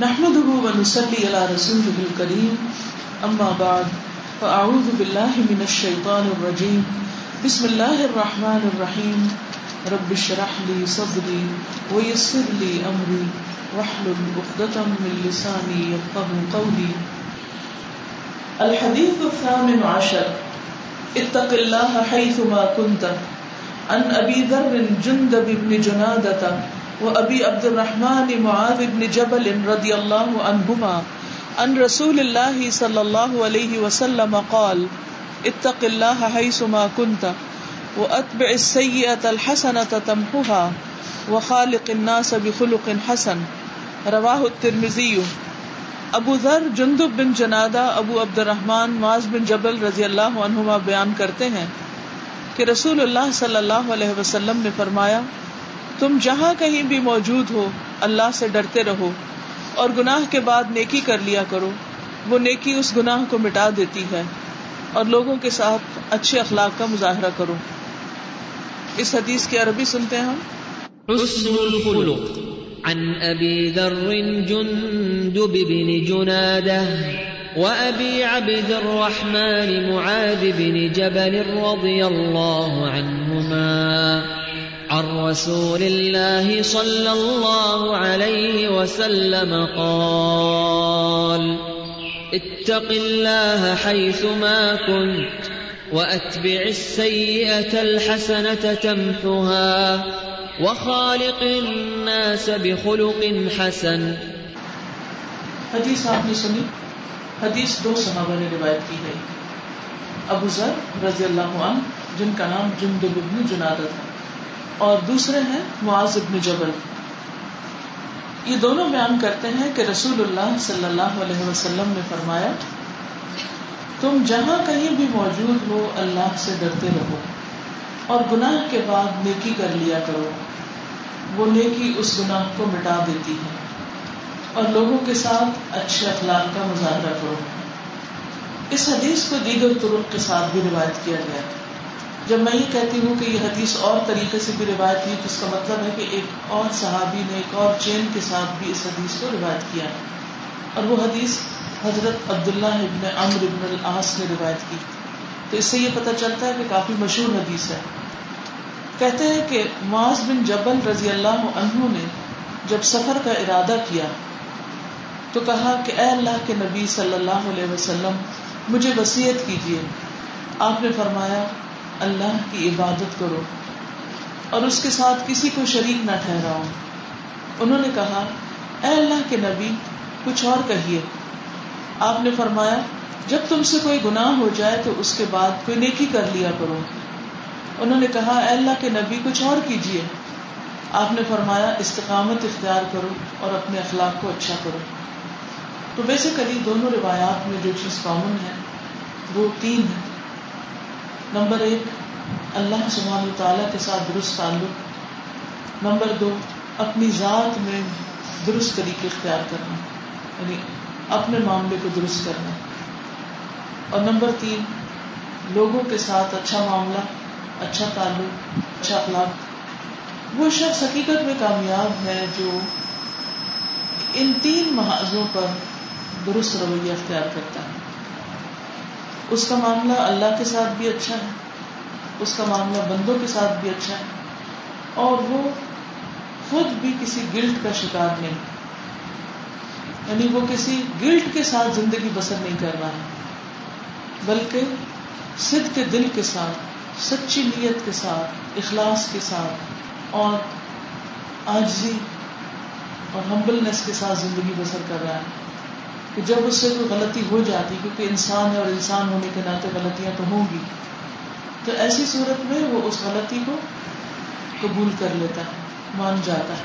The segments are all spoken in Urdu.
نحمده ونصلي على رسوله الكريم. أما بعد، فأعوذ بالله من الشيطان الرجيم. بسم الله الرحمن الرحيم. رب اشرح لي صدري ويسر لي أمري. واحلل عقدة من لساني يفقهوا قولي. الحديث الثامن عشر. اتق الله حيثما كنت. عن أبي ذر جندب بن جنادة وابی عبد الرحمن معاذ بن جبل رضی اللہ عنہما، ان رسول اللہ صلی اللہ علیہ وسلم قال، اتق اللہ حيث ما كنت واتبع السيئة الحسنة تمحها وخالق الناس بخلق حسن۔ رواہ الترمذی۔ ابو ذر جندب بن جنادہ، ابو عبد الرحمن معاذ بن جبل رضی اللہ عنہما بیان کرتے ہیں کہ رسول اللہ صلی اللہ علیہ وسلم نے فرمایا تم جہاں کہیں بھی موجود ہو، اللہ سے ڈرتے رہو اور گناہ کے بعد نیکی کر لیا کرو۔ وہ نیکی اس گناہ کو مٹا دیتی ہے اور لوگوں کے ساتھ اچھے اخلاق کا مظاہرہ کرو۔ اس حدیث کی عربی سنتے ہیں ہم؟ حسن الخلق، عن ابي ذر جندب بن جناده وابي عبد الرحمن معاذ بن جبل رضي الله عنهما عن رسول الله صلى الله عليه وسلم قال، اتق الله حيثما كنت واتبع السيئه الحسنه تمحها وخالق الناس بخلق حسن۔ حدیث آپ نے سنی؟ حدیث دو صحابہ نے روایت کی ہے۔ ابو ذر رضی اللہ عنہ، جن کا نام جندب بن جنادہ تھا۔ اور دوسرے ہیں معاذ ابن جبل۔ یہ دونوں بیان کرتے ہیں کہ رسول اللہ صلی اللہ علیہ وسلم نے فرمایا، تم جہاں کہیں بھی موجود ہو، اللہ سے ڈرتے رہو اور گناہ کے بعد نیکی کر لیا کرو۔ وہ نیکی اس گناہ کو مٹا دیتی ہے۔ اور لوگوں کے ساتھ اچھے اخلاق کا مظاہرہ کرو۔ اس حدیث کو دیگر طرق کے ساتھ بھی روایت کیا گیا۔ جب میں یہ کہتی ہوں کہ یہ حدیث اور طریقے سے بھی روایت کی تو اس کا مطلب ہے کہ ایک اور صحابی نے ایک اور چین کے ساتھ بھی اس حدیث کو روایت کیا۔ اور وہ حدیث حضرت عبداللہ ابن عمر ابن العاص نے روایت کی۔ تو اس سے یہ پتہ چلتا ہے کہ کافی مشہور حدیث ہے۔ کہتے ہیں کہ معاذ بن جبل رضی اللہ عنہ نے جب سفر کا ارادہ کیا تو کہا کہ اے اللہ کے نبی صلی اللہ علیہ وسلم، مجھے وسیعت کیجیے۔ آپ نے فرمایا اللہ کی عبادت کرو اور اس کے ساتھ کسی کو شریک نہ ٹھہراؤ۔ انہوں نے کہا، اے اللہ کے نبی، کچھ اور کہیے۔ آپ نے فرمایا، جب تم سے کوئی گناہ ہو جائے تو اس کے بعد کوئی نیکی کر لیا کرو۔ انہوں نے کہا، اے اللہ کے نبی، کچھ اور کیجیے۔ آپ نے فرمایا، استقامت اختیار کرو اور اپنے اخلاق کو اچھا کرو۔ تو بیسیکلی دونوں روایات میں جو چیز کامن ہے، وہ تین ہے نمبر ایک، اللہ سبحانہ تعالیٰ کے ساتھ درست تعلق. نمبر دو، اپنی ذات میں درست طریقے اختیار کرنا یعنی اپنے معاملے کو درست کرنا. اور نمبر تین، لوگوں کے ساتھ اچھا معاملہ اچھا تعلق اچھا اخلاق. وہ شخص حقیقت میں کامیاب ہے جو ان تین محاذوں پر درست رویہ اختیار کرتا ہے۔ اس کا معاملہ اللہ کے ساتھ بھی اچھا ہے، اس کا معاملہ بندوں کے ساتھ بھی اچھا ہے، اور وہ خود بھی کسی گلٹ کا شکار نہیں۔ یعنی وہ کسی گلٹ کے ساتھ زندگی بسر نہیں کر رہا ہے، بلکہ سدھ کے دل کے ساتھ، سچی نیت کے ساتھ، اخلاص کے ساتھ، اور آجزی اور ہمبلنس کے ساتھ زندگی بسر کر رہا ہے۔ کہ جب اس سے کوئی غلطی ہو جاتی، کیونکہ انسان ہے اور انسان ہونے کے ناطے غلطیاں تو ہوں گی، تو ایسی صورت میں وہ اس غلطی کو قبول کر لیتا ہے، مان جاتا ہے۔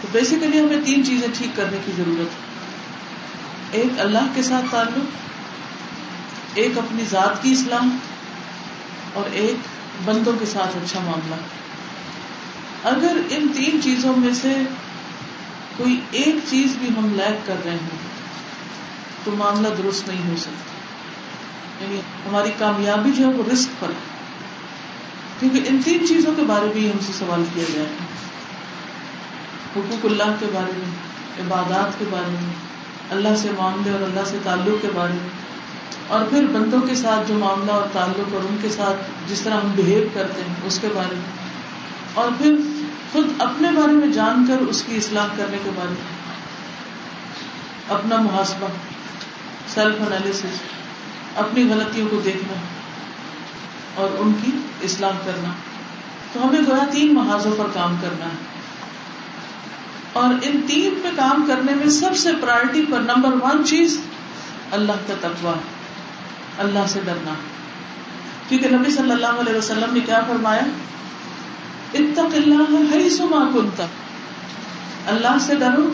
تو بیسیکلی ہمیں تین چیزیں ٹھیک کرنے کی ضرورت ہے۔ ایک اللہ کے ساتھ تعلق، ایک اپنی ذات کی اسلام اور ایک بندوں کے ساتھ اچھا معاملہ۔ اگر ان تین چیزوں میں سے کوئی ایک چیز بھی ہم لیک کر رہے ہیں تو معاملہ درست نہیں ہو سکتا۔ یعنی ہماری کامیابی جو ہے وہ رسک پر ہے۔ کیونکہ ان تین چیزوں کے بارے میں ہم سے سوال کیا گیا ہے۔ حقوق اللہ کے بارے میں، عبادات کے بارے میں، اللہ سے معاملے اور اللہ سے تعلق کے بارے میں۔ اور پھر بندوں کے ساتھ جو معاملہ اور تعلق اور ان کے ساتھ جس طرح ہم بہیو کرتے ہیں، اس کے بارے میں۔ اور پھر خود اپنے بارے میں جان کر اس کی اصلاح کرنے کے بارے میں۔ اپنا محاسبہ سیلف انالیس اپنی غلطیوں کو دیکھنا اور ان کی اصلاح کرنا۔ تو ہمیں گویا تین محاذوں پر کام کرنا ہے۔ اور ان تین پہ کام کرنے میں سب سے پرائرٹی پر نمبر ون چیز اللہ کا تقوا اللہ سے ڈرنا۔ کیونکہ نبی صلی اللہ علیہ وسلم نے کیا فرمایا؟ اتق اللہ ہری سما کنتا اللہ سے ڈرو،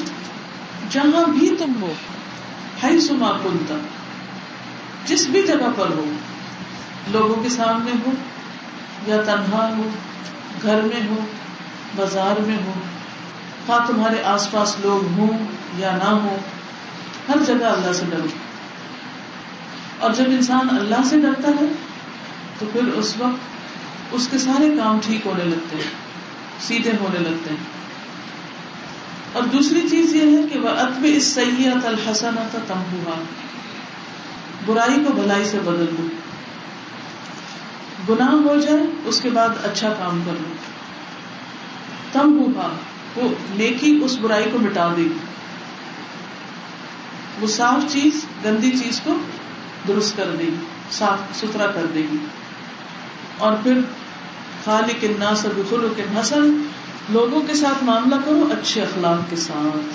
جہاں بھی تم ہو ہری سما کنتا جس بھی جگہ پر ہو، لوگوں کے سامنے ہو، یا تنہا ہو، گھر میں ہو، بازار میں ہو ہاں تمہارے آس پاس لوگ ہوں یا نہ ہو ہر جگہ اللہ سے ڈرو۔ اور جب انسان اللہ سے ڈرتا ہے، تو پھر اس وقت اس کے سارے کام ٹھیک ہونے لگتے ہیں، سیدھے ہونے لگتے ہیں۔ اور دوسری چیز یہ ہے کہ وہ اتب اس سیاحت الحسن تم برائی کو بھلائی سے بدل دو۔ گناہ ہو جائے، اس کے بعد اچھا کام کر لو۔ تم ہوا وہ نیکی اس برائی کو مٹا دے گی۔ وہ صاف چیز، گندی چیز کو درست کر دے گی، صاف ستھرا کر دے گی۔ اور پھر خالق الناس بخلق حسن لوگوں کے ساتھ معاملہ کرو اچھے اخلاق کے ساتھ۔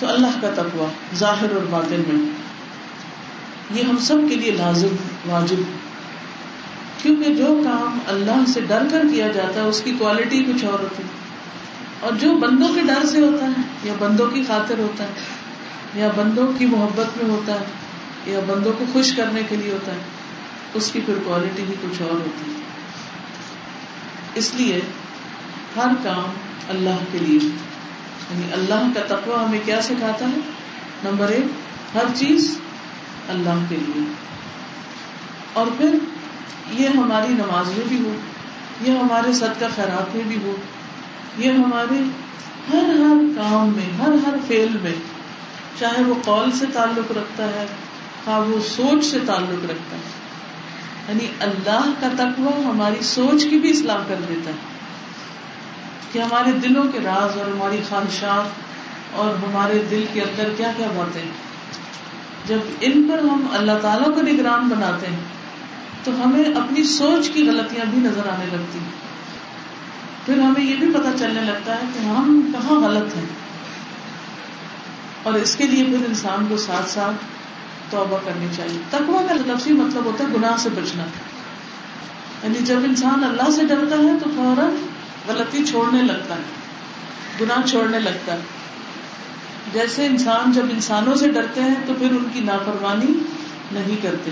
تو اللہ کا تقوی ظاہر اور باطن میں۔ یہ ہم سب کے لیے لازم، واجب۔ کیونکہ جو کام اللہ سے ڈر کر کیا جاتا ہے، اس کی کوالٹی کچھ اور ہوتی۔ اور جو بندوں کے ڈر سے ہوتا ہے، یا بندوں کی خاطر ہوتا ہے، یا بندوں کی محبت میں ہوتا ہے، یا بندوں کو خوش کرنے کے لیے ہوتا ہے۔ اس کی پھر کوالٹی بھی کچھ اور ہوتی۔ ہے اس لیے ہر کام اللہ کے لیے۔ یعنی اللہ کا تقوی ہمیں کیا سکھاتا ہے؟ نمبر ایک، ہر چیز اللہ کے لیے۔ اور پھر یہ ہماری نماز میں بھی ہو یہ ہمارے صدقہ خیرات میں بھی ہو یہ ہمارے ہر ہر کام میں، ہر ہر فیل میں، چاہے وہ قول سے تعلق رکھتا ہے ہاں وہ سوچ سے تعلق رکھتا ہے۔ یعنی اللہ کا تقوی ہماری سوچ کی بھی اصلاح کر دیتا ہے کہ ہمارے دلوں کے راز اور ہماری خواہشات اور ہمارے دل کے اندر کیا کیا باتیں جب ان پر ہم اللہ تعالیٰ کو نگران بناتے ہیں، تو ہمیں اپنی سوچ کی غلطیاں بھی نظر آنے لگتی ہیں۔ پھر ہمیں یہ بھی پتا چلنے لگتا ہے کہ ہم کہاں غلط ہیں۔ اور اس کے لیے پھر انسان کو ساتھ ساتھ توبہ کرنی چاہیے۔ تقوا کا لفظی مطلب ہوتا ہے گناہ سے بچنا۔ یعنی جب انسان اللہ سے ڈرتا ہے تو فوراً غلطی چھوڑنے لگتا ہے، گناہ چھوڑنے لگتا ہے۔ جیسے انسان جب انسانوں سے ڈرتے ہیں تو پھر ان کی نافرمانی نہیں کرتے۔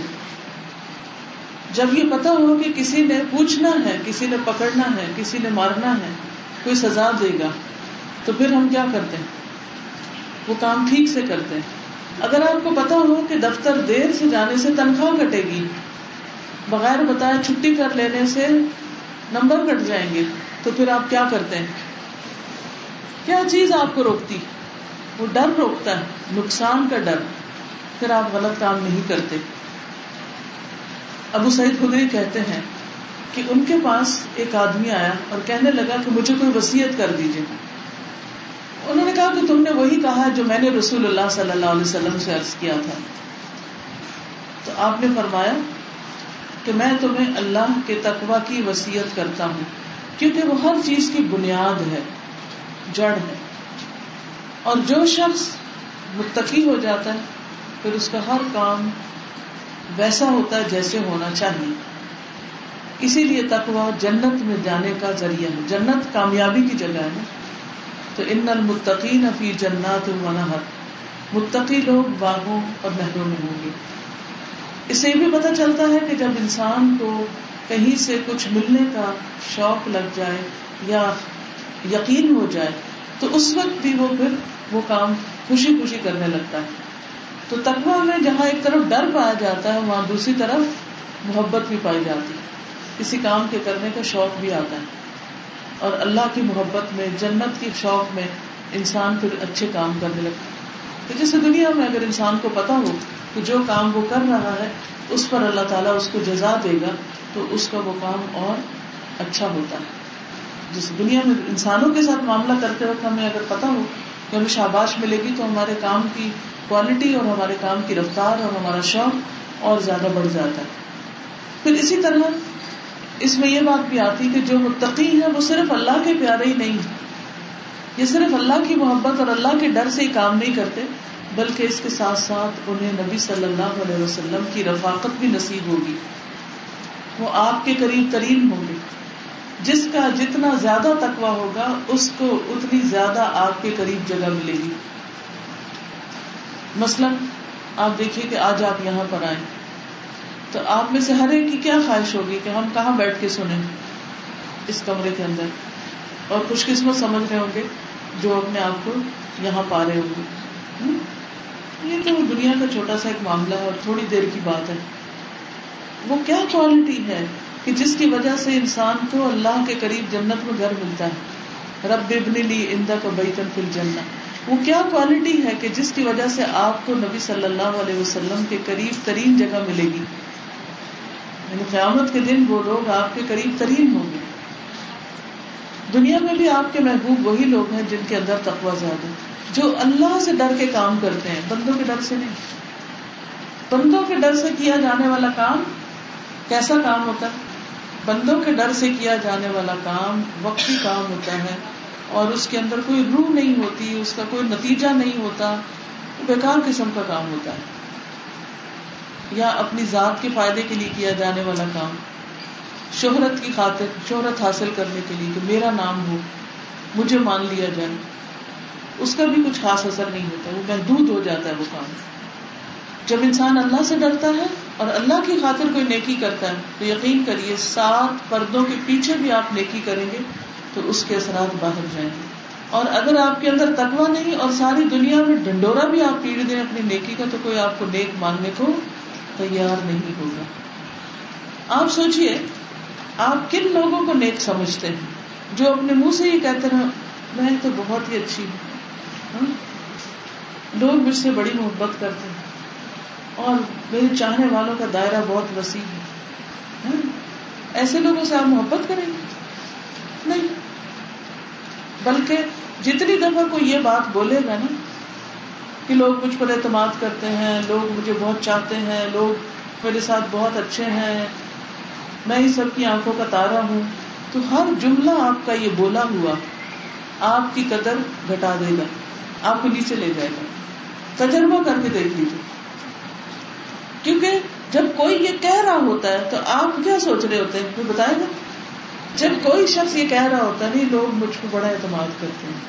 جب یہ پتا ہو کہ کسی نے پوچھنا ہے، کسی نے پکڑنا ہے، کسی نے مارنا ہے، کوئی سزا دے گا، تو پھر ہم کیا کرتے ہیں؟ وہ کام ٹھیک سے کرتے ہیں۔ اگر آپ کو پتا ہو کہ دفتر دیر سے جانے سے تنخواہ کٹے گی، بغیر بتائے چھٹی کر لینے سے نمبر کٹ جائیں گے، تو پھر آپ کیا کرتے ہیں؟ کیا چیز آپ کو روکتی؟ وہ ڈر روکتا ہے، نقصان کا ڈر، پھر آپ غلط کام نہیں کرتے۔ ابو سعید خدری کہتے ہیں کہ ان کے پاس ایک آدمی آیا اور کہنے لگا کہ مجھے کوئی وسیعت کر دیجیے انہوں نے کہا کہ تم نے وہی کہا جو میں نے رسول اللہ صلی اللہ علیہ وسلم سے عرض کیا تھا۔ تو آپ نے فرمایا کہ میں تمہیں اللہ کے تقوی کی وسیعت کرتا ہوں، کیونکہ وہ ہر چیز کی بنیاد ہے، جڑ ہے۔ اور جو شخص متقی ہو جاتا ہے، پھر اس کا ہر کام ویسا ہوتا ہے جیسے ہونا چاہیے۔ اسی لیے تقوی جنت میں جانے کا ذریعہ ہے۔ جنت کامیابی کی جگہ ہے تو ان المتقین فی جنات المنہر متقی لوگ باغوں اور نہروں میں ہوں گے۔ اس سے یہ بھی پتہ چلتا ہے کہ جب انسان کو کہیں سے کچھ ملنے کا شوق لگ جائے یا یقین ہو جائے، تو اس وقت بھی وہ پھر وہ کام خوشی خوشی کرنے لگتا ہے۔ تو تقوی میں جہاں ایک طرف ڈر پایا جاتا ہے، وہاں دوسری طرف محبت بھی پائی جاتی ہے۔ کسی کام کے کرنے کا شوق بھی آتا ہے۔ اور اللہ کی محبت میں، جنت کی شوق میں انسان پھر اچھے کام کرنے لگتا تو جیسے دنیا میں اگر انسان کو پتا ہو کہ جو کام وہ کر رہا ہے، اس پر اللہ تعالیٰ اس کو جزا دے گا، تو اس کا وہ کام اور اچھا ہوتا ہے۔ جس دنیا میں انسانوں کے ساتھ معاملہ کرتے وقت ہمیں اگر پتا ہو کہ ہمیں شاباش ملے گی، تو ہمارے کام کی کوالٹی اور ہمارے کام کی رفتار اور ہمارا شوق اور زیادہ بڑھ جاتا ہے۔ پھر اسی طرح اس میں یہ بات بھی آتی کہ جو متقی ہے وہ صرف اللہ کے پیارے ہی نہیں یہ صرف اللہ کی محبت اور اللہ کے ڈر سے ہی کام نہیں کرتے، بلکہ اس کے ساتھ ساتھ انہیں نبی صلی اللہ علیہ وسلم کی رفاقت بھی نصیب ہوگی۔ وہ آپ کے قریب ترین ہوں گے۔ جس کا جتنا زیادہ تقوی ہوگا، اس کو اتنی زیادہ آپ کے قریب جگہ ملے گی۔ مثلاً آپ دیکھیے کہ آج آپ یہاں پر آئے تو آپ میں سے ہر ایک کی کیا خواہش ہوگی کہ ہم کہاں بیٹھ کے سنیں اس کمرے کے اندر؟ اور خوش قسمت سمجھ رہے ہوں گے جو اپنے آپ کو یہاں پا رہے ہوں گے۔ یہ تو دنیا کا چھوٹا سا ایک معاملہ ہے اور تھوڑی دیر کی بات ہے۔ وہ کیا کوالٹی ہے کہ جس کی وجہ سے انسان کو اللہ کے قریب جنت میں گھر ملتا ہے؟ رب ابن لی اندا کا بیتن فل جنت وہ کیا کوالٹی ہے کہ جس کی وجہ سے آپ کو نبی صلی اللہ علیہ وسلم کے قریب ترین جگہ ملے گی؟ یعنی قیامت کے دن وہ لوگ آپ کے قریب ترین ہوں گے۔ دنیا میں بھی آپ کے محبوب وہی لوگ ہیں جن کے اندر تقوا زیادہ جو اللہ سے ڈر کے کام کرتے ہیں، بندوں کے ڈر سے نہیں۔ بندوں کے ڈر سے کیا جانے والا کام؟ کیسا کام ہوتا ہے؟ بندوں کے ڈر سے کیا جانے والا کام وقتی کام ہوتا ہے اور اس کے اندر کوئی روح نہیں ہوتی، اس کا کوئی نتیجہ نہیں ہوتا بیکار قسم کا کام ہوتا ہے۔ یا اپنی ذات کے فائدے کے لیے کیا جانے والا کام؟ شہرت کی خاطر، شہرت حاصل کرنے کے لیے کہ میرا نام ہو، مجھے مان لیا جائے۔ اس کا بھی کچھ خاص اثر نہیں ہوتا، وہ محدود ہو جاتا ہے وہ کام۔ جب انسان اللہ سے ڈرتا ہے اور اللہ کی خاطر کوئی نیکی کرتا ہے، تو یقین کریے سات پردوں کے پیچھے بھی آپ نیکی کریں گے تو اس کے اثرات باہر جائیں گے۔ اور اگر آپ کے اندر تکوا نہیں اور ساری دنیا میں ڈنڈورا بھی آپ پیڑ دیں اپنی نیکی کا، تو کوئی آپ کو نیک ماننے کو تیار نہیں ہوگا۔ آپ سوچئے، آپ کن لوگوں کو نیک سمجھتے ہیں؟ جو اپنے منہ سے یہ کہتے ہیں، میں تو بہت ہی اچھی ہوں۔ ہاں؟ لوگ مجھ سے بڑی محبت کرتے ہیں۔ اور میرے چاہنے والوں کا دائرہ بہت وسیع ہے۔ ہاں؟ ایسے لوگوں سے آپ محبت کریں گے؟ نہیں۔ بلکہ جتنی دفعہ کوئی یہ بات بولے گا نا کہ لوگ مجھ پر اعتماد کرتے ہیں، لوگ مجھے بہت چاہتے ہیں، لوگ میرے ساتھ بہت اچھے ہیں۔ میں ہی سب کی آنکھوں کا تارا ہوں۔ تو ہر جملہ آپ کا یہ بولا ہوا آپ کی قدر گھٹا دے گا، آپ کو نیچے لے جائے گا۔ تجربہ کر کے دیکھ لیجیے کیونکہ جب کوئی یہ کہہ رہا ہوتا ہے تو آپ کیا سوچ رہے ہوتے ہیں؟ بتائے گا؟ جب کوئی شخص یہ کہہ رہا ہوتا ہے، نہیں، لوگ مجھ کو بڑا اعتماد کرتے ہیں۔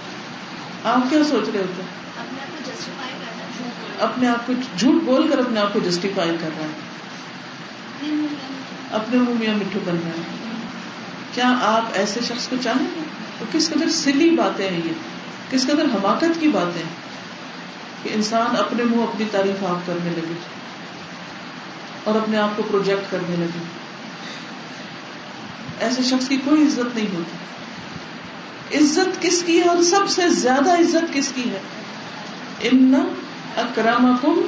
آپ کیا سوچ رہے ہوتے ہیں؟ اپنے آپ کو جھوٹ بول کر اپنے آپ کو جسٹیفائی کر رہا ہے۔ اپنے منہ میاں مٹھو کر رہا ہے۔ کیا آپ ایسے شخص کو چاہیں گے؟ تو کس قدر سلی باتیں ہیں یہ؟ کس قدر حماقت کی باتیں کہ انسان اپنے منہ اپنی تعریف آپ کرنے لگے اور اپنے آپ کو پروجیکٹ کرنے لگے۔ ایسے شخص کی کوئی عزت نہیں ہوتی۔ عزت کس کی ہے اور سب سے زیادہ عزت کس کی ہے؟ ان اکرامکم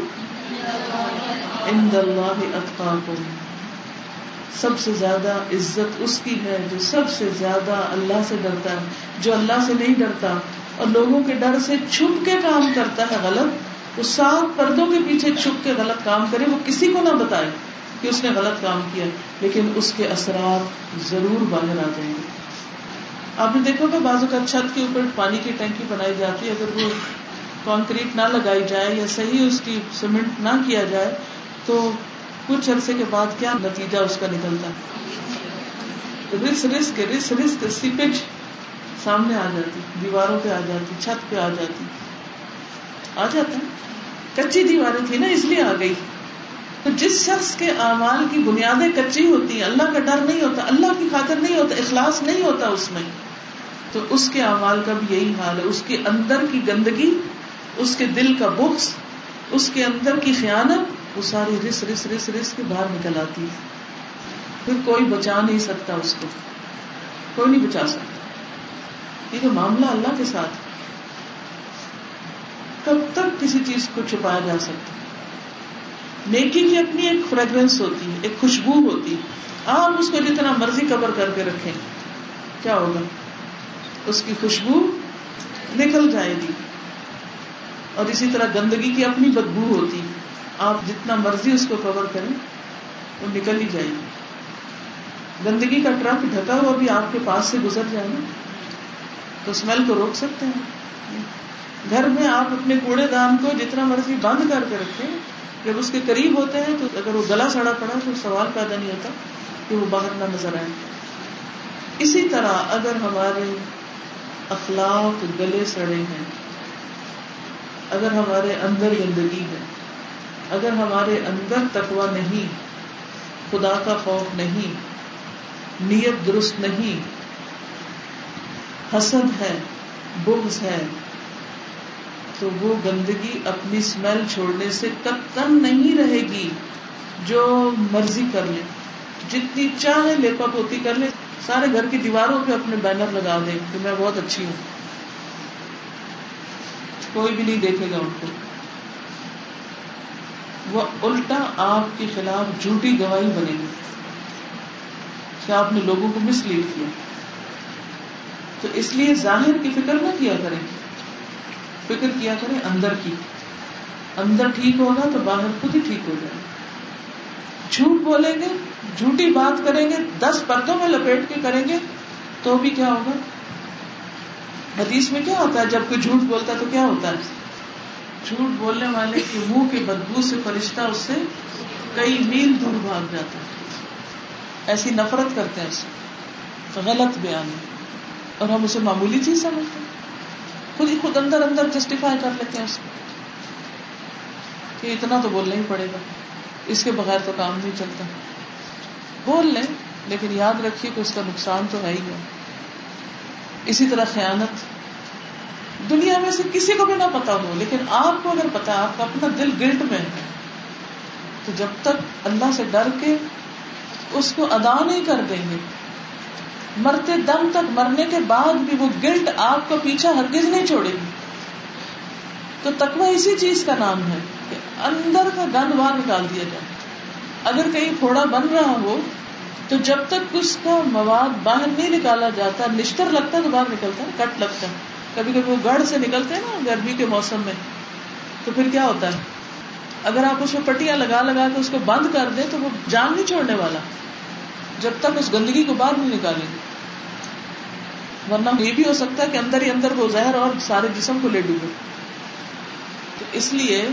عند اللہ اتقاکم سب سے زیادہ عزت اس کی ہے جو سب سے زیادہ اللہ سے ڈرتا ہے، جو اللہ سے نہیں ڈرتا۔ اور لوگوں کے ڈر سے چھپ کے کام کرتا ہے غلط۔ وہ سات پردوں کے پیچھے چھپ کے غلط کام کرے، وہ کسی کو نہ بتائے کہ اس نے غلط کام کیا، لیکن اس کے اثرات ضرور باہر آ جائیں گے۔ آپ نے دیکھو کہ بازو کا چھت کے اوپر پانی کی ٹینکی بنائی جاتی ہے، اگر وہ کانکریٹ نہ لگائی جائے یا صحیح اس کی سیمنٹ نہ کیا جائے، تو کچھ عرصے کے بعد کیا نتیجہ اس کا نکلتا؟ رس رس کے رس رس کے سیپیج سامنے آ جاتی، دیواروں پہ آ جاتی، چھت پہ آ جاتی۔ آ جاتا۔ کچی دیواریں تھی نا، اس لیے آ گئی۔ تو جس شخص کے اعمال کی بنیادیں کچی ہوتی ہیں اللہ کا ڈر نہیں ہوتا، اللہ کی خاطر نہیں ہوتا، اخلاص نہیں ہوتا اس میں، تو اس کے اعمال کا بھی یہی حال ہے۔ اس کے اندر کی گندگی اس کے دل کا بخس اس کے اندر کی خیانت، وہ ساری رس رس رس رس کے باہر نکل آتی ہے۔ پھر کوئی بچا نہیں سکتا اس کو۔ کوئی نہیں بچا سکتا۔ یہ تو معاملہ اللہ کے ساتھ کب تک کسی چیز کو چھپایا جا سکتا۔ نیکی کی اپنی ایک فریگرنس ہوتی ہے، ایک خوشبو ہوتی ہے۔ آپ اس کو جتنا مرضی کور کر کے رکھیں، کیا ہوگا؟ اس کی خوشبو نکل جائے گی۔ اور اسی طرح گندگی کی اپنی بدبو ہوتی آپ جتنا مرضی اس کو کور کریں، وہ نکل ہی جائے گی گندگی کا ٹرک ڈھکا ہوا بھی آپ کے پاس سے گزر جائے گا تو اسمیل کو روک سکتے ہیں۔ گھر میں آپ اپنے کوڑے دان کو جتنا مرضی بند کر کے رکھیں، جب اس کے قریب ہوتے ہیں تو اگر وہ گلا سڑا پڑا تو سوال پیدا نہیں ہوتا کہ وہ باہر نہ نظر آئے۔ اسی طرح اگر ہمارے اخلاق گلے سڑے ہیں اگر ہمارے اندر گندگی ہے، اگر ہمارے اندر تقوا نہیں، خدا کا خوف نہیں، نیت درست نہیں، حسد ہے، بغض ہے، تو وہ گندگی اپنی اسمیل چھوڑنے سے کتن نہیں رہے گی جو مرضی کر لے، جتنی چاہے لیپا پوتی کر لے، سارے گھر کی دیواروں پہ اپنے بینر لگا دے کہ میں بہت اچھی ہوں۔ کوئی بھی نہیں دیکھے گا ان کو۔ وہ الٹا آپ کے خلاف جھوٹی گواہی بنے گی۔ کہ آپ نے لوگوں کو مس لیڈ کیا؟ تو اس لیے ظاہر کی فکر نہ کیا کریں۔ فکر کیا کریں اندر کی۔ اندر ٹھیک ہوگا تو باہر خود ہی ٹھیک ہو جائے۔ جھوٹ بولیں گے، جھوٹی بات کریں گے، دس پردوں میں لپیٹ کے کریں گے، تو بھی کیا ہوگا؟ حدیث میں کیا ہوتا ہے؟ جب کوئی جھوٹ بولتا ہے تو کیا ہوتا ہے؟ جھوٹ بولنے والے کے منہ کے بدبو سے فرشتہ اس سے کئی میل دور بھاگ جاتا ہے۔ ایسی نفرت کرتے ہیں اسے غلط بیان اور ہم اسے معمولی چیز سمجھتے ہیں۔ خود ہی خود اندر اندر جسٹیفائی کر لیتے ہیں اس کو۔ کہ اتنا تو بولنا ہی پڑے گا۔ اس کے بغیر تو کام نہیں چلتا۔ بول لیں، لیکن یاد رکھیے کہ اس کا نقصان تو ہے ہی ہے۔ اسی طرح خیانت دنیا میں سے کسی کو بھی نہ پتا ہو، لیکن آپ کو اگر پتا، آپ کا اپنا دل گلٹ میں ہے، تو جب تک اللہ سے ڈر کے اس کو ادا نہیں کر دیں گے، مرتے دم تک، مرنے کے بعد بھی وہ گلٹ آپ کو پیچھا ہرگز نہیں چھوڑے گی۔ تو تکوا اسی چیز کا نام ہے کہ اندر کا گند باہر نکال دیا جائے۔ اگر کہیں پھوڑا بن رہا ہو، تو جب تک اس کا مواد باہر نہیں نکالا جاتا، نشتر لگتا ہے تو باہر نکلتا ہے، کٹ لگتا ہے۔ کبھی کبھی وہ گڑھ سے نکلتے ہیں نا گرمی کے موسم میں، تو پھر کیا ہوتا ہے؟ اگر آپ اس میں پٹیاں لگا لگا کے اس کو بند کر دیں تو وہ جان نہیں چھوڑنے والا، جب تک اس گندگی کو باہر نہیں نکالیں گے ورنہ یہ بھی ہو سکتا ہے کہ اندر ہی اندر وہ زہر اور سارے جسم کو لے ڈوبے۔ تو اس لیے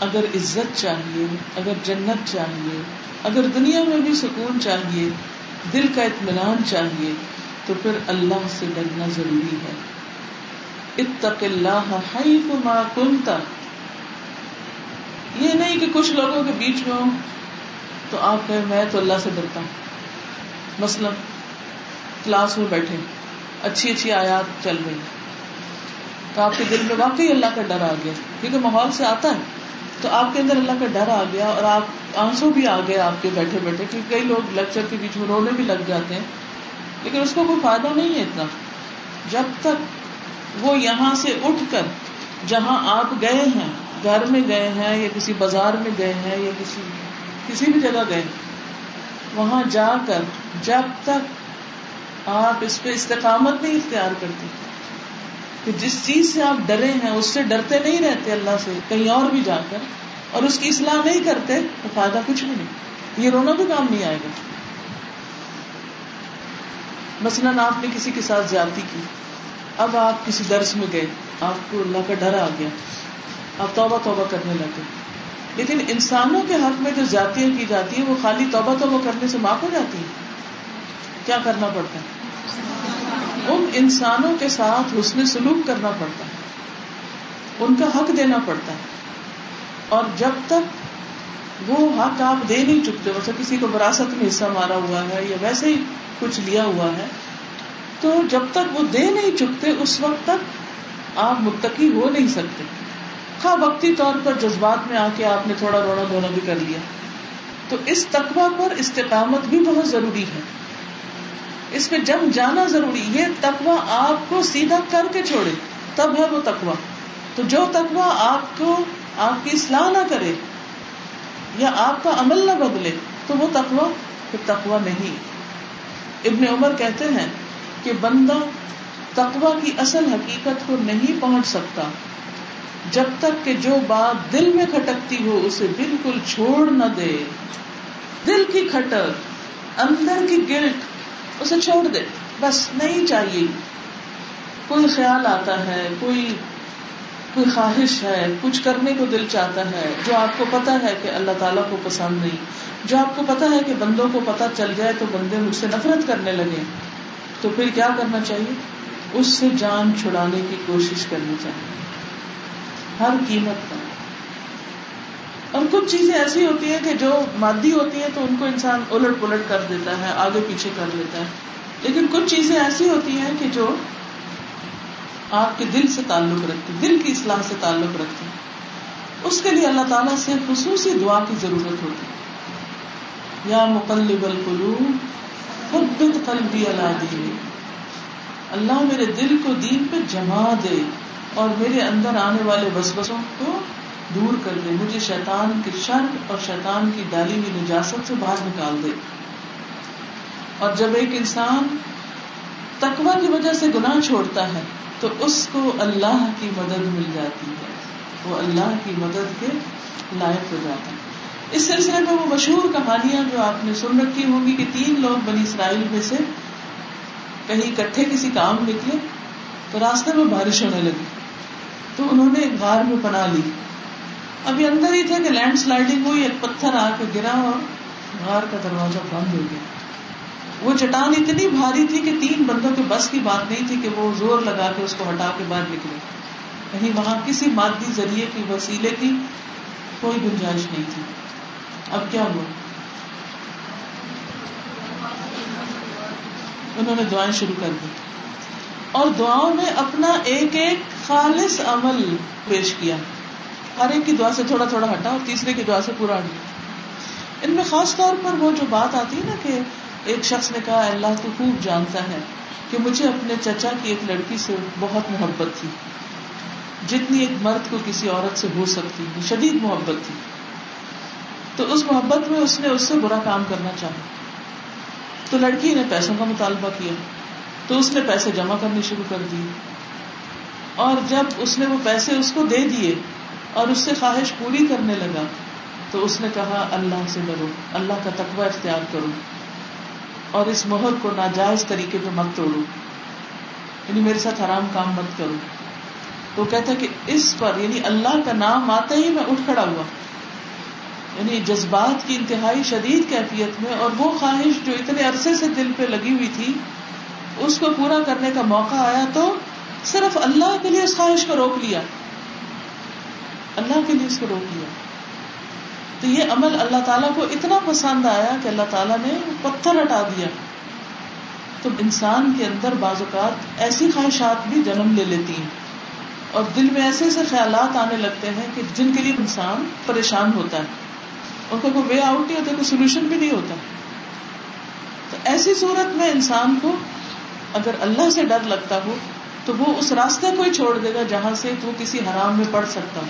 اگر عزت چاہیے، اگر جنت چاہیے، اگر دنیا میں بھی سکون چاہیے، دل کا اطمینان چاہیے، تو پھر اللہ سے ڈرنا ضروری ہے۔ اتق اللہ ما کنتا یہ نہیں کہ کچھ لوگوں کے بیچ میں ہوں تو آپ کہیں میں تو اللہ سے ڈرتا ہوں۔ مثلا کلاس میں بیٹھے، اچھی اچھی آیات چل رہی۔ تو آپ کے دل میں واقعی اللہ کا ڈر آ گیا۔ کیونکہ ماحول سے آتا ہے۔ تو آپ کے اندر اللہ کا ڈر آ گیا اور آپ آنسو بھی آ گئے آپ کے بیٹھے بیٹھے، کیونکہ کئی لوگ لیکچر کے بیچ میں رونے بھی لگ جاتے ہیں۔ لیکن اس کو کوئی فائدہ نہیں ہے اتنا۔ جب تک وہ یہاں سے اٹھ کر جہاں آپ گئے ہیں، گھر میں گئے ہیں یا کسی بازار میں گئے ہیں یا کسی کسی بھی جگہ گئے، وہاں جا کر جب تک آپ اس پہ استقامت نہیں اختیار کرتے، کہ جس چیز سے آپ ڈرے ہیں، اس سے ڈرتے نہیں رہتے اللہ سے، کہیں اور بھی جا کر، اور اس کی اصلاح نہیں کرتے، تو فائدہ کچھ بھی نہیں۔ یہ رونا بھی کام نہیں آئے گا۔ مثلاً آپ نے کسی کے ساتھ زیادتی کی۔ اب آپ کسی درس میں گئے، آپ کو اللہ کا ڈر آ گیا۔ آپ توبہ توبہ کرنے لگے۔ لیکن انسانوں کے حق میں جو زیادتیاں کی جاتی ہیں، وہ خالی توبہ توبہ کرنے سے معاف ہو جاتی ہیں۔ کیا کرنا پڑتا ہے؟ ان انسانوں کے ساتھ حسن سلوک کرنا پڑتا ہے۔ ان کا حق دینا پڑتا ہے۔ اور جب تک وہ حق آپ دے نہیں چکتے، ویسے کسی کو وراثت میں حصہ مارا ہوا ہے یا ویسے ہی کچھ لیا ہوا ہے تو جب تک وہ دے نہیں چکتے، اس وقت تک آپ متقی ہو نہیں سکتے۔ ہاں وقتی طور پر جذبات میں آ کے آپ نے تھوڑا رونا دھونا بھی کر لیا۔ تو اس تقوا پر استقامت بھی بہت ضروری ہے۔ اس میں جم جانا ضروری، یہ تقوا آپ کو سیدھا کر کے چھوڑے۔ تب ہے وہ تقوا تو جو تقوی آپ کو، آپ کی اصلاح نہ کرے یا آپ کا عمل نہ بدلے، تو وہ تقوی پھر تقوی نہیں۔ ابن عمر کہتے ہیں کہ بندہ تقوی کی اصل حقیقت کو نہیں پہنچ سکتا، جب تک کہ جو بات دل میں کھٹکتی ہو اسے بالکل چھوڑ نہ دے۔ دل کی کھٹک، اندر کی گلٹ اسے چھوڑ دے۔ بس نہیں چاہیے۔ کوئی خیال آتا ہے، کوئی کوئی خواہش ہے، کچھ کرنے کو دل چاہتا ہے، جو آپ کو پتا ہے کہ اللہ تعالیٰ کو پسند نہیں۔ جو آپ کو پتا ہے کہ بندوں کو پتا چل جائے تو بندے مجھ سے نفرت کرنے لگے۔ تو پھر کیا کرنا چاہیے؟ اس سے جان چھڑانے کی کوشش کرنی چاہیے۔ ہر قیمت پر۔ اور کچھ چیزیں ایسی ہوتی ہیں کہ جو مادی ہوتی ہیں تو ان کو انسان الٹ پلٹ کر دیتا ہے، آگے پیچھے کر لیتا ہے۔ لیکن کچھ چیزیں ایسی ہوتی ہیں کہ جو آپ کے دل سے تعلق رکھتی دل کی اصلاح سے تعلق رکھتی اس کے لیے اللہ تعالیٰ سے خصوصی دعا کی ضرورت ہوتی یا مقلب القلوب قلبی اللہ دین اللہ میرے دل کو دین پہ جما دے اور میرے اندر آنے والے وسوسوں کو دور کر دے۔ مجھے شیطان کے شر اور شیطان کی ڈالی ہوئی نجاست سے باہر نکال دے۔ اور جب ایک انسان تقوی کی وجہ سے گناہ چھوڑتا ہے، تو اس کو اللہ کی مدد مل جاتی ہے۔ وہ اللہ کی مدد کے لائق ہو جاتا ہے۔ اس سلسلے میں وہ مشہور کہانیاں جو آپ نے سن رکھی ہوں گی کہ تین لوگ بنی اسرائیل میں سے کہیں اکٹھے کسی کام نکلے تو راستے میں بارش ہونے لگی۔ تو انہوں نے ایک غار میں پناہ لی۔ ابھی اندر ہی تھے کہ لینڈ سلائڈنگ ہوئی، ایک پتھر آ کے گرا اور غار کا دروازہ بند ہو گیا۔ وہ چٹان اتنی بھاری تھی کہ تین بندوں کے بس کی بات نہیں تھی کہ وہ زور لگا کے اس کو ہٹا کے باہر نکلے۔ کہیں وہاں کسی مادی ذریعے کی وسیلے کی کوئی گنجائش نہیں تھی۔ اب کیا ہوا؟ انہوں نے دعائیں شروع کر دی۔ اور دعاؤں میں اپنا ایک ایک خالص عمل پیش کیا۔ ہر ایک کی دعا سے تھوڑا تھوڑا ہٹا اور تیسرے کی دعا سے پورا ہٹا۔ ان میں خاص طور پر وہ جو بات آتی ہے نا کہ ایک شخص نے کہا، اللہ تو خوب جانتا ہے کہ مجھے اپنے چچا کی ایک لڑکی سے بہت محبت تھی، جتنی ایک مرد کو کسی عورت سے ہو سکتی، شدید محبت تھی۔ تو اس محبت میں اس نے اس سے برا کام کرنا چاہا۔ تو لڑکی نے پیسوں کا مطالبہ کیا۔ تو اس نے پیسے جمع کرنے شروع کر دیے۔ اور جب اس نے وہ پیسے اس کو دے دیے اور اس سے خواہش پوری کرنے لگا، تو اس نے کہا، اللہ سے ڈرو، اللہ کا تقوی اختیار کرو۔ اور اس مہر کو ناجائز طریقے پہ مت توڑو۔ یعنی میرے ساتھ حرام کام مت کرو۔ تو کہتا کہ اس پر یعنی اللہ کا نام آتے ہی میں اٹھ کھڑا ہوا۔ یعنی جذبات کی انتہائی شدید کیفیت میں اور وہ خواہش جو اتنے عرصے سے دل پہ لگی ہوئی تھی، اس کو پورا کرنے کا موقع آیا تو صرف اللہ کے لیے اس خواہش کو روک لیا۔ اللہ کے لیے اس کو روک لیا۔ تو یہ عمل اللہ تعالیٰ کو اتنا پسند آیا کہ اللہ تعالیٰ نے پتھر ہٹا دیا۔ تو انسان کے اندر بعض اوقات ایسی خواہشات بھی جنم لے لیتی ہیں۔ اور دل میں ایسے ایسے خیالات آنے لگتے ہیں کہ جن کے لیے انسان پریشان ہوتا ہے۔ ان کو کوئی وے آؤٹ نہیں ہوتا کوئی سولوشن بھی نہیں ہوتا۔ تو ایسی صورت میں انسان کو اگر اللہ سے ڈر لگتا ہو، تو وہ اس راستے کو ہی چھوڑ دے گا جہاں سے وہ کسی حرام میں پڑ سکتا ہو۔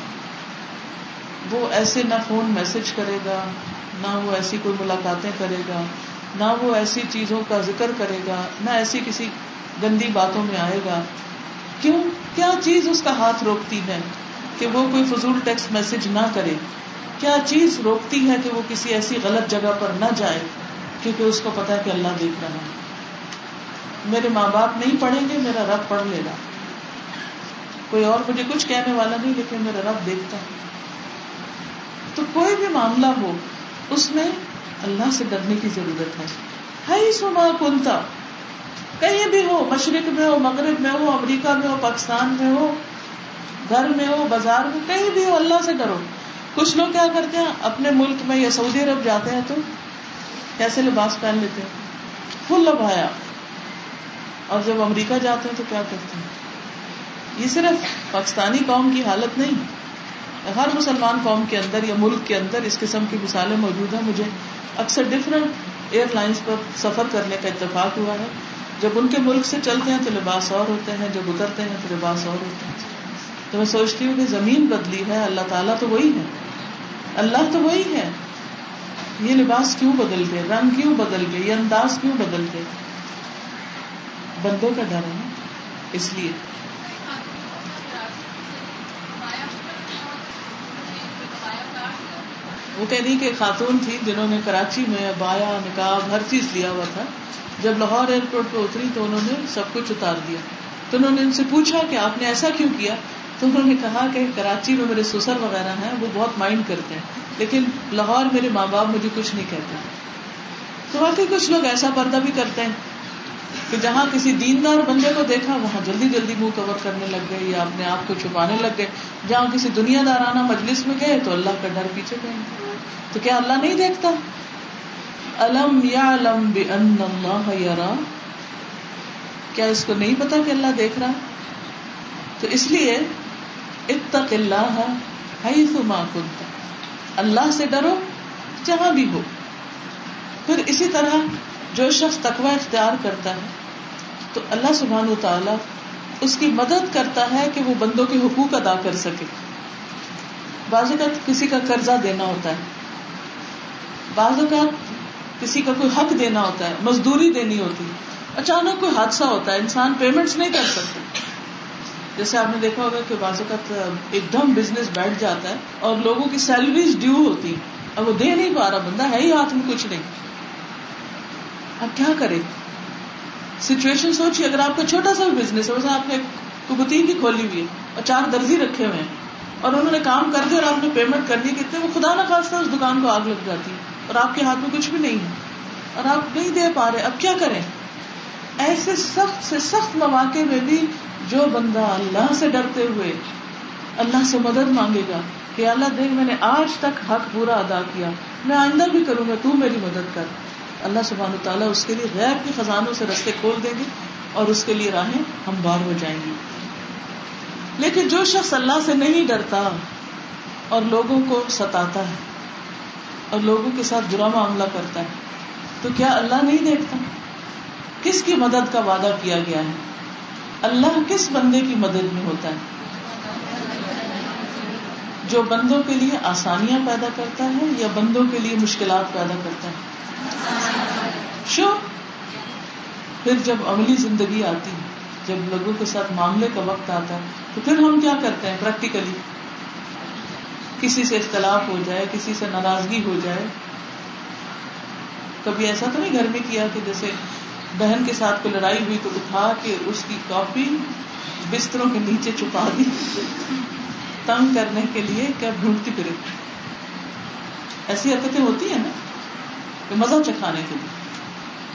وہ ایسے نہ فون میسج کرے گا، نہ وہ ایسی کوئی ملاقاتیں کرے گا، نہ وہ ایسی چیزوں کا ذکر کرے گا، نہ ایسی کسی گندی باتوں میں آئے گا۔ کیوں؟ کیا چیز اس کا ہاتھ روکتی ہے کہ وہ کوئی فضول ٹیکسٹ میسج نہ کرے؟ کیا چیز روکتی ہے کہ وہ کسی ایسی غلط جگہ پر نہ جائے؟ کیونکہ اس کو پتا ہے کہ اللہ دیکھ رہا ہے۔ میرے ماں باپ نہیں پڑھیں گے، میرا رب پڑھ لے گا۔ کوئی اور مجھے کچھ کہنے والا نہیں، لیکن میرا رب دیکھتا ہے۔ تو کوئی بھی معاملہ ہو، اس میں اللہ سے ڈرنے کی ضرورت ہے۔ سما کنتا کہیں بھی ہو، مشرق میں ہو، مغرب میں ہو، امریکہ میں ہو، پاکستان میں ہو، گھر میں ہو، بازار میں کہیں بھی ہو، اللہ سے ڈرو۔ کچھ لوگ کیا کرتے ہیں، اپنے ملک میں یا سعودی عرب جاتے ہیں تو کیسے لباس پہن لیتے ہیں؟ فل لبایا اور جب امریکہ جاتے ہیں تو کیا کرتے ہیں؟ یہ صرف پاکستانی قوم کی حالت نہیں، ہر مسلمان قوم کے اندر یا ملک کے اندر اس قسم کی مثالیں موجود ہیں۔ مجھے اکثر ڈفرینٹ ایئر لائنس پر سفر کرنے کا اتفاق ہوا ہے۔ جب ان کے ملک سے چلتے ہیں تو لباس اور ہوتے ہیں، جب اترتے ہیں تو لباس اور ہوتے ہیں۔ تو میں سوچتی ہوں کہ زمین بدلی ہے، اللہ تعالیٰ تو وہی ہے۔ اللہ تو وہی ہے۔ یہ لباس کیوں بدل گئے؟ رنگ کیوں بدل گئے؟ یہ انداز کیوں بدل گئے؟ بندوں کا ڈر ہے اس لیے۔ وہ کہہ رہی کہ خاتون تھی، جنہوں نے کراچی میں بایا، نکاب، ہر چیز لیا ہوا تھا۔ جب لاہور ایئرپورٹ پہ اتری تو انہوں نے سب کچھ اتار دیا۔ تو انہوں نے ان سے پوچھا کہ آپ نے ایسا کیوں کیا؟ تو انہوں نے کہا کہ کراچی میں میرے سسر وغیرہ ہیں، وہ بہت مائنڈ کرتے ہیں۔ لیکن لاہور میرے ماں باپ مجھے کچھ نہیں کہتے۔ تو واقعی کچھ لوگ ایسا پردہ بھی کرتے ہیں کہ جہاں کسی دیندار بندے کو دیکھا، وہاں جلدی جلدی منہ کور کرنے لگ گئے، یا اپنے آپ کو چھپانے لگ گئے۔ جہاں کسی دنیا دارانہ مجلس میں گئے تو اللہ کا ڈر پیچھے گئے۔ تو کیا اللہ نہیں دیکھتا؟ الم یا علم اللہ یارا کیا اس کو نہیں پتا کہ اللہ دیکھ رہا؟ تو اس لیے اتق اللہ ما کنت۔ اللہ سے ڈرو جہاں بھی ہو۔ پھر اسی طرح جو شخص تقوی اختیار کرتا ہے، تو اللہ سبحان و تعالی اس کی مدد کرتا ہے کہ وہ بندوں کے حقوق ادا کر سکے۔ بعض اوقات کسی کا قرضہ دینا ہوتا ہے۔ بعض اوقات کسی کا کوئی حق دینا ہوتا ہے، مزدوری دینی ہوتی ہے۔ اچانک کوئی حادثہ ہوتا ہے، انسان پیمنٹ نہیں کر سکتے جیسے آپ نے دیکھا ہوگا کہ بعض اوقات ایک دم بزنس بیٹھ جاتا ہے اور لوگوں کی سیلریز ڈیو ہوتی اب وہ دے نہیں پا رہا، بندہ ہے ہی ہاتھ میں کچھ نہیں۔ اب کیا کرے؟ سچویشن سوچیے اگر آپ کا چھوٹا سا بھی بزنس ہے آپ نے بتیک ہی کھولی ہوئی ہے اور چار درزی رکھے ہوئے ہیں اور انہوں نے کام کر دیا اور آپ نے پیمنٹ کرنی کتنے وہ خدا نہ خاص اس دکان کو آگ لگ جاتی ہے اور آپ کے ہاتھ میں کچھ بھی نہیں ہے۔ اور آپ نہیں دے پا رہے، اب کیا کریں؟ ایسے سخت سے سخت مواقع میں بھی جو بندہ اللہ سے ڈرتے ہوئے اللہ سے مدد مانگے گا کہ اللہ دیکھ میں نے آج تک حق پورا ادا کیا، میں آئندہ بھی کروں گا، تو میری مدد کر۔ اللہ سبحان تعالیٰ اس کے لیے غیر کے خزانوں سے رستے کھول دیں گے اور اس کے لیے راہیں ہم بار ہو جائیں گے لیکن جو شخص اللہ سے نہیں ڈرتا اور لوگوں کو ستاتا ہے اور لوگوں کے ساتھ برا معاملہ کرتا ہے، تو کیا اللہ نہیں دیکھتا؟ کس کی مدد کا وعدہ کیا گیا ہے؟ اللہ کس بندے کی مدد میں ہوتا ہے؟ جو بندوں کے لیے آسانیاں پیدا کرتا ہے یا بندوں کے لیے مشکلات پیدا کرتا ہے؟ شو پھر جب عملی زندگی آتی ہے جب لوگوں کے ساتھ معاملے کا وقت آتا ہے تو پھر ہم کیا کرتے ہیں پریکٹیکلی کسی سے اختلاف ہو جائے، کسی سے ناراضگی ہو جائے۔ کبھی ایسا تو نہیں گھر میں کیا کہ جیسے بہن کے ساتھ کوئی لڑائی ہوئی تو اٹھا کے اس کی کاپی بستروں کے نیچے چھپا دی۔ تنگ کرنے کے لیے کیا ڈھونڈتی پھرے۔ ایسی حرکتیں ہوتی ہیں نا مزہ چکھانے کے لیے۔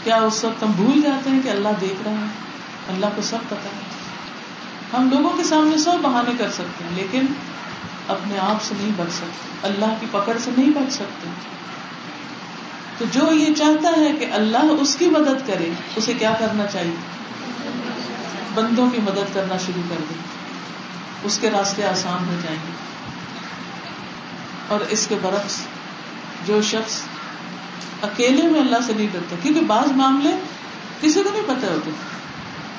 کیا اس وقت ہم بھول جاتے ہیں کہ اللہ دیکھ رہا ہے؟ اللہ کو سب پتا ہے۔ ہم لوگوں کے سامنے سب بہانے کر سکتے ہیں، لیکن اپنے آپ سے نہیں بچ سکتے۔ اللہ کی پکڑ سے نہیں بچ سکتے۔ تو جو یہ چاہتا ہے کہ اللہ اس کی مدد کرے، اسے کیا کرنا چاہیے؟ بندوں کی مدد کرنا شروع کر دے۔ اس کے راستے آسان ہو جائیں گے۔ اور اس کے برعکس، جو شخص اکیلے میں اللہ سے نہیں ڈرتا، کیونکہ بعض معاملے کسی کو نہیں پتہ ہوتے،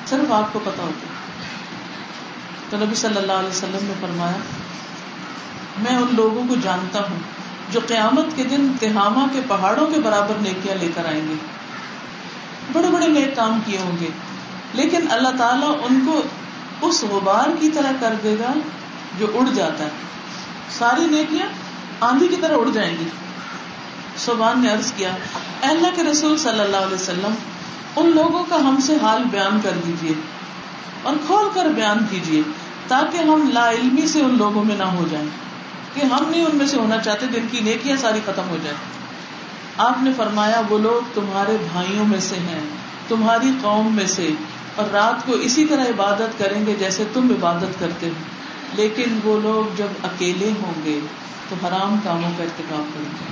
صرف آپ کو پتا ہوتا تو نبی صلی اللہ علیہ وسلم نے فرمایا، میں ان لوگوں کو جانتا ہوں جو قیامت کے دن تہاما کے پہاڑوں کے برابر نیکیاں لے کر آئیں گے۔ بڑے بڑے نیک کام کیے ہوں گے۔ لیکن اللہ تعالیٰ ان کو اس غبار کی طرح کر دے گا جو اڑ جاتا ہے۔ ساری نیکیاں آندھی کی طرح اڑ جائیں گی۔ سبان نے عرض کیا اللہ کے رسول صلی اللہ علیہ وسلم، ان لوگوں کا ہم سے حال بیان کر دیجیے اور کھول کر بیان کیجیے تاکہ ہم لا علمی سے ان لوگوں میں نہ ہو جائیں۔ کہ ہم نہیں ان میں سے ہونا چاہتے جن کی نیکیاں ساری ختم ہو جائیں۔ آپ نے فرمایا، وہ لوگ تمہارے بھائیوں میں سے ہیں، تمہاری قوم میں سے۔ اور رات کو اسی طرح عبادت کریں گے جیسے تم عبادت کرتے ہو۔ لیکن وہ لوگ جب اکیلے ہوں گے تو حرام کاموں کا ارتقاب کریں گے۔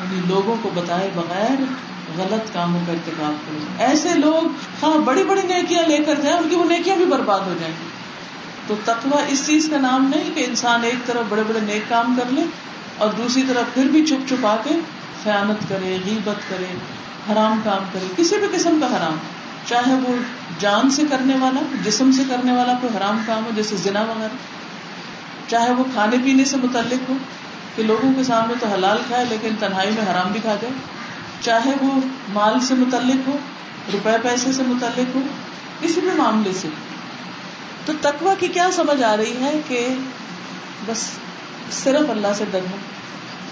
یعنی لوگوں کو بتائے بغیر غلط کاموں کا ارتقاب کریں ایسے لوگ ہاں بڑی بڑی نیکیاں لے کر جائیں، ان کی وہ نیکیاں بھی برباد ہو جائیں۔ گی تو تقوا اس چیز کا نام نہیں کہ انسان ایک طرف بڑے بڑے نیک کام کر لے اور دوسری طرف پھر بھی چھپ چھپا کے خیانت کرے، غیبت کرے، حرام کام کرے، کسی بھی قسم کا حرام۔ چاہے وہ جان سے کرنے والا، جسم سے کرنے والا کوئی حرام کام ہو، جیسے زنا وغیرہ۔ چاہے وہ کھانے پینے سے متعلق ہو، کہ لوگوں کے سامنے تو حلال کھائے لیکن تنہائی میں حرام بھی کھا جائے۔ چاہے وہ مال سے متعلق ہو، روپے پیسے سے متعلق ہو، کسی بھی معاملے سے۔ تو تقوا کی کیا سمجھ آ رہی ہے کہ بس صرف اللہ سے ڈرنا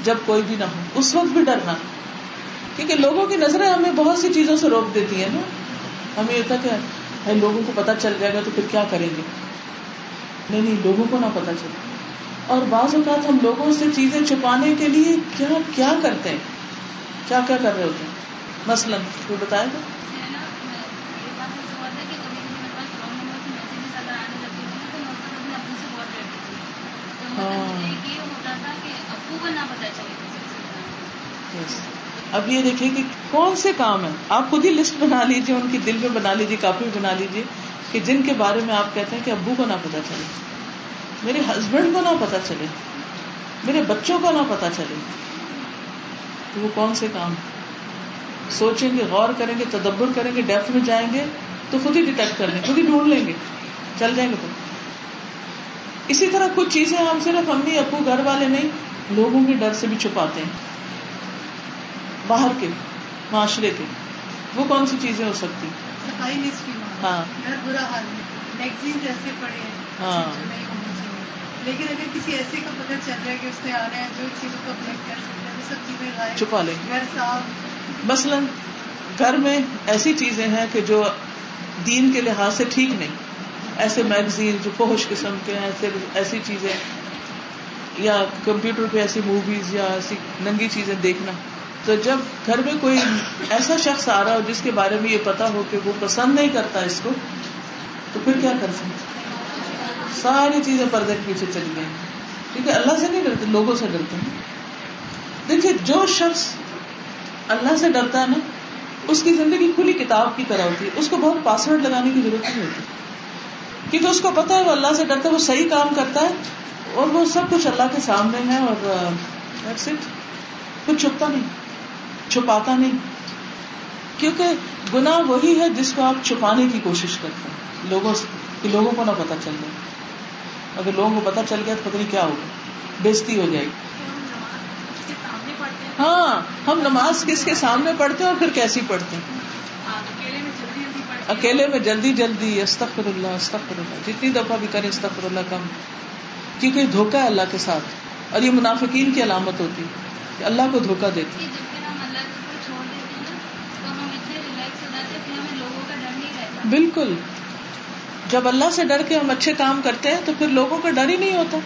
جب کوئی بھی نہ ہو۔ اس وقت بھی ڈرنا کیونکہ لوگوں کی نظریں ہمیں بہت سی چیزوں سے روک دیتی ہیں نا۔ ہمیں یہ تھا کہ لوگوں کو پتا چل جائے گا تو پھر کیا کریں گے؟ نہیں نہیں، لوگوں کو نہ پتا چلے۔ اور بعض اوقات ہم لوگوں سے چیزیں چھپانے کے لیے کیا کیا کرتے ہیں؟ کیا کیا کر رہے ہوتے ہیں؟ مثلاً کوئی بتائے گا؟ اب یہ دیکھیے کہ کون سے کام ہے آپ خود ہی لسٹ بنا لیجیے ان کی دل میں بنا لیجیے کاپی بنا لیجیے کہ جن کے بارے میں آپ کہتے ہیں کہ ابو کو نہ پتا چلے، میرے ہسبینڈ کو نہ پتا چلے، میرے بچوں کو نہ پتا چلے۔ وہ کون سے کام سوچیں گے، غور کریں گے، تدبر کریں گے ڈیپتھ میں جائیں گے تو خود ہی ڈیٹیکٹ کر لیں، خود ہی ڈھونڈ لیں گے، چل جائیں گے تو۔ اسی طرح کچھ چیزیں ہم صرف امی ابو گھر والے نہیں لوگوں کے ڈر سے بھی چھپاتے ہیں۔ باہر کے معاشرے کے وہ کون سی چیزیں ہو سکتی؟ ہاں۔ ہاں۔ لیکن اگر کسی ایسے کا پتہ چل رہا ہے کہ اس نے آنا ہے جو چیزوں کو کر سکتے ہیں وہ سب چیزیں چھپا لیں۔ گھر صاف۔ مثلاً گھر میں ایسی چیزیں ہیں کہ جو دین کے لحاظ سے ٹھیک نہیں۔ ایسے میگزین جو فوش قسم کے ہیں ایسی چیزیں، یا کمپیوٹر پہ ایسی موویز یا ایسی ننگی چیزیں دیکھنا۔ تو جب گھر میں کوئی ایسا شخص آ رہا ہو جس کے بارے میں یہ پتا ہو کہ وہ پسند نہیں کرتا اس کو، تو پھر کیا کر سکتے ساری چیزیں پردے کے پیچھے چلی گئی۔ کیونکہ اللہ سے نہیں ڈرتے، لوگوں سے ڈرتے ہیں۔ دیکھیے، جو شخص اللہ سے ڈرتا ہے نا، اس کی زندگی کھلی کتاب کی طرح ہوتی ہے۔ اس کو بہت پاسورڈ لگانے کی ضرورت نہیں ہوتی۔ کیونکہ اس کو پتا ہے وہ اللہ سے ڈرتا ہے، وہ صحیح کام کرتا ہے اور وہ سب کچھ اللہ کے سامنے ہے اور کچھ چھپتا نہیں، چھپاتا نہیں۔ کیونکہ گنا وہی ہے جس کو آپ چھپانے کی کوشش کرتے ہیں۔ لوگوں کہ لوگوں کو نہ پتا چل جائے۔ اگر لوگوں کو پتا چل گیا تو پتہ نہیں کیا ہوگا۔ بےزتی ہو جائے گی۔ ہاں ہم نماز کس کے سامنے پڑھتے ہیں اور پھر کیسی پڑھتے ہیں؟ اکیلے میں جلدی جلدی استخر اللہ استخر اللہ۔ جتنی دفعہ بھی کرے استخر اللہ کم۔ کیونکہ دھوکا ہے اللہ کے ساتھ۔ اور یہ منافقین کی علامت ہوتی کہ اللہ کو دھوکا دیتی بالکل۔ جب اللہ سے ڈر کے ہم اچھے کام کرتے ہیں تو پھر لوگوں کا ڈر ہی نہیں ہوتا۔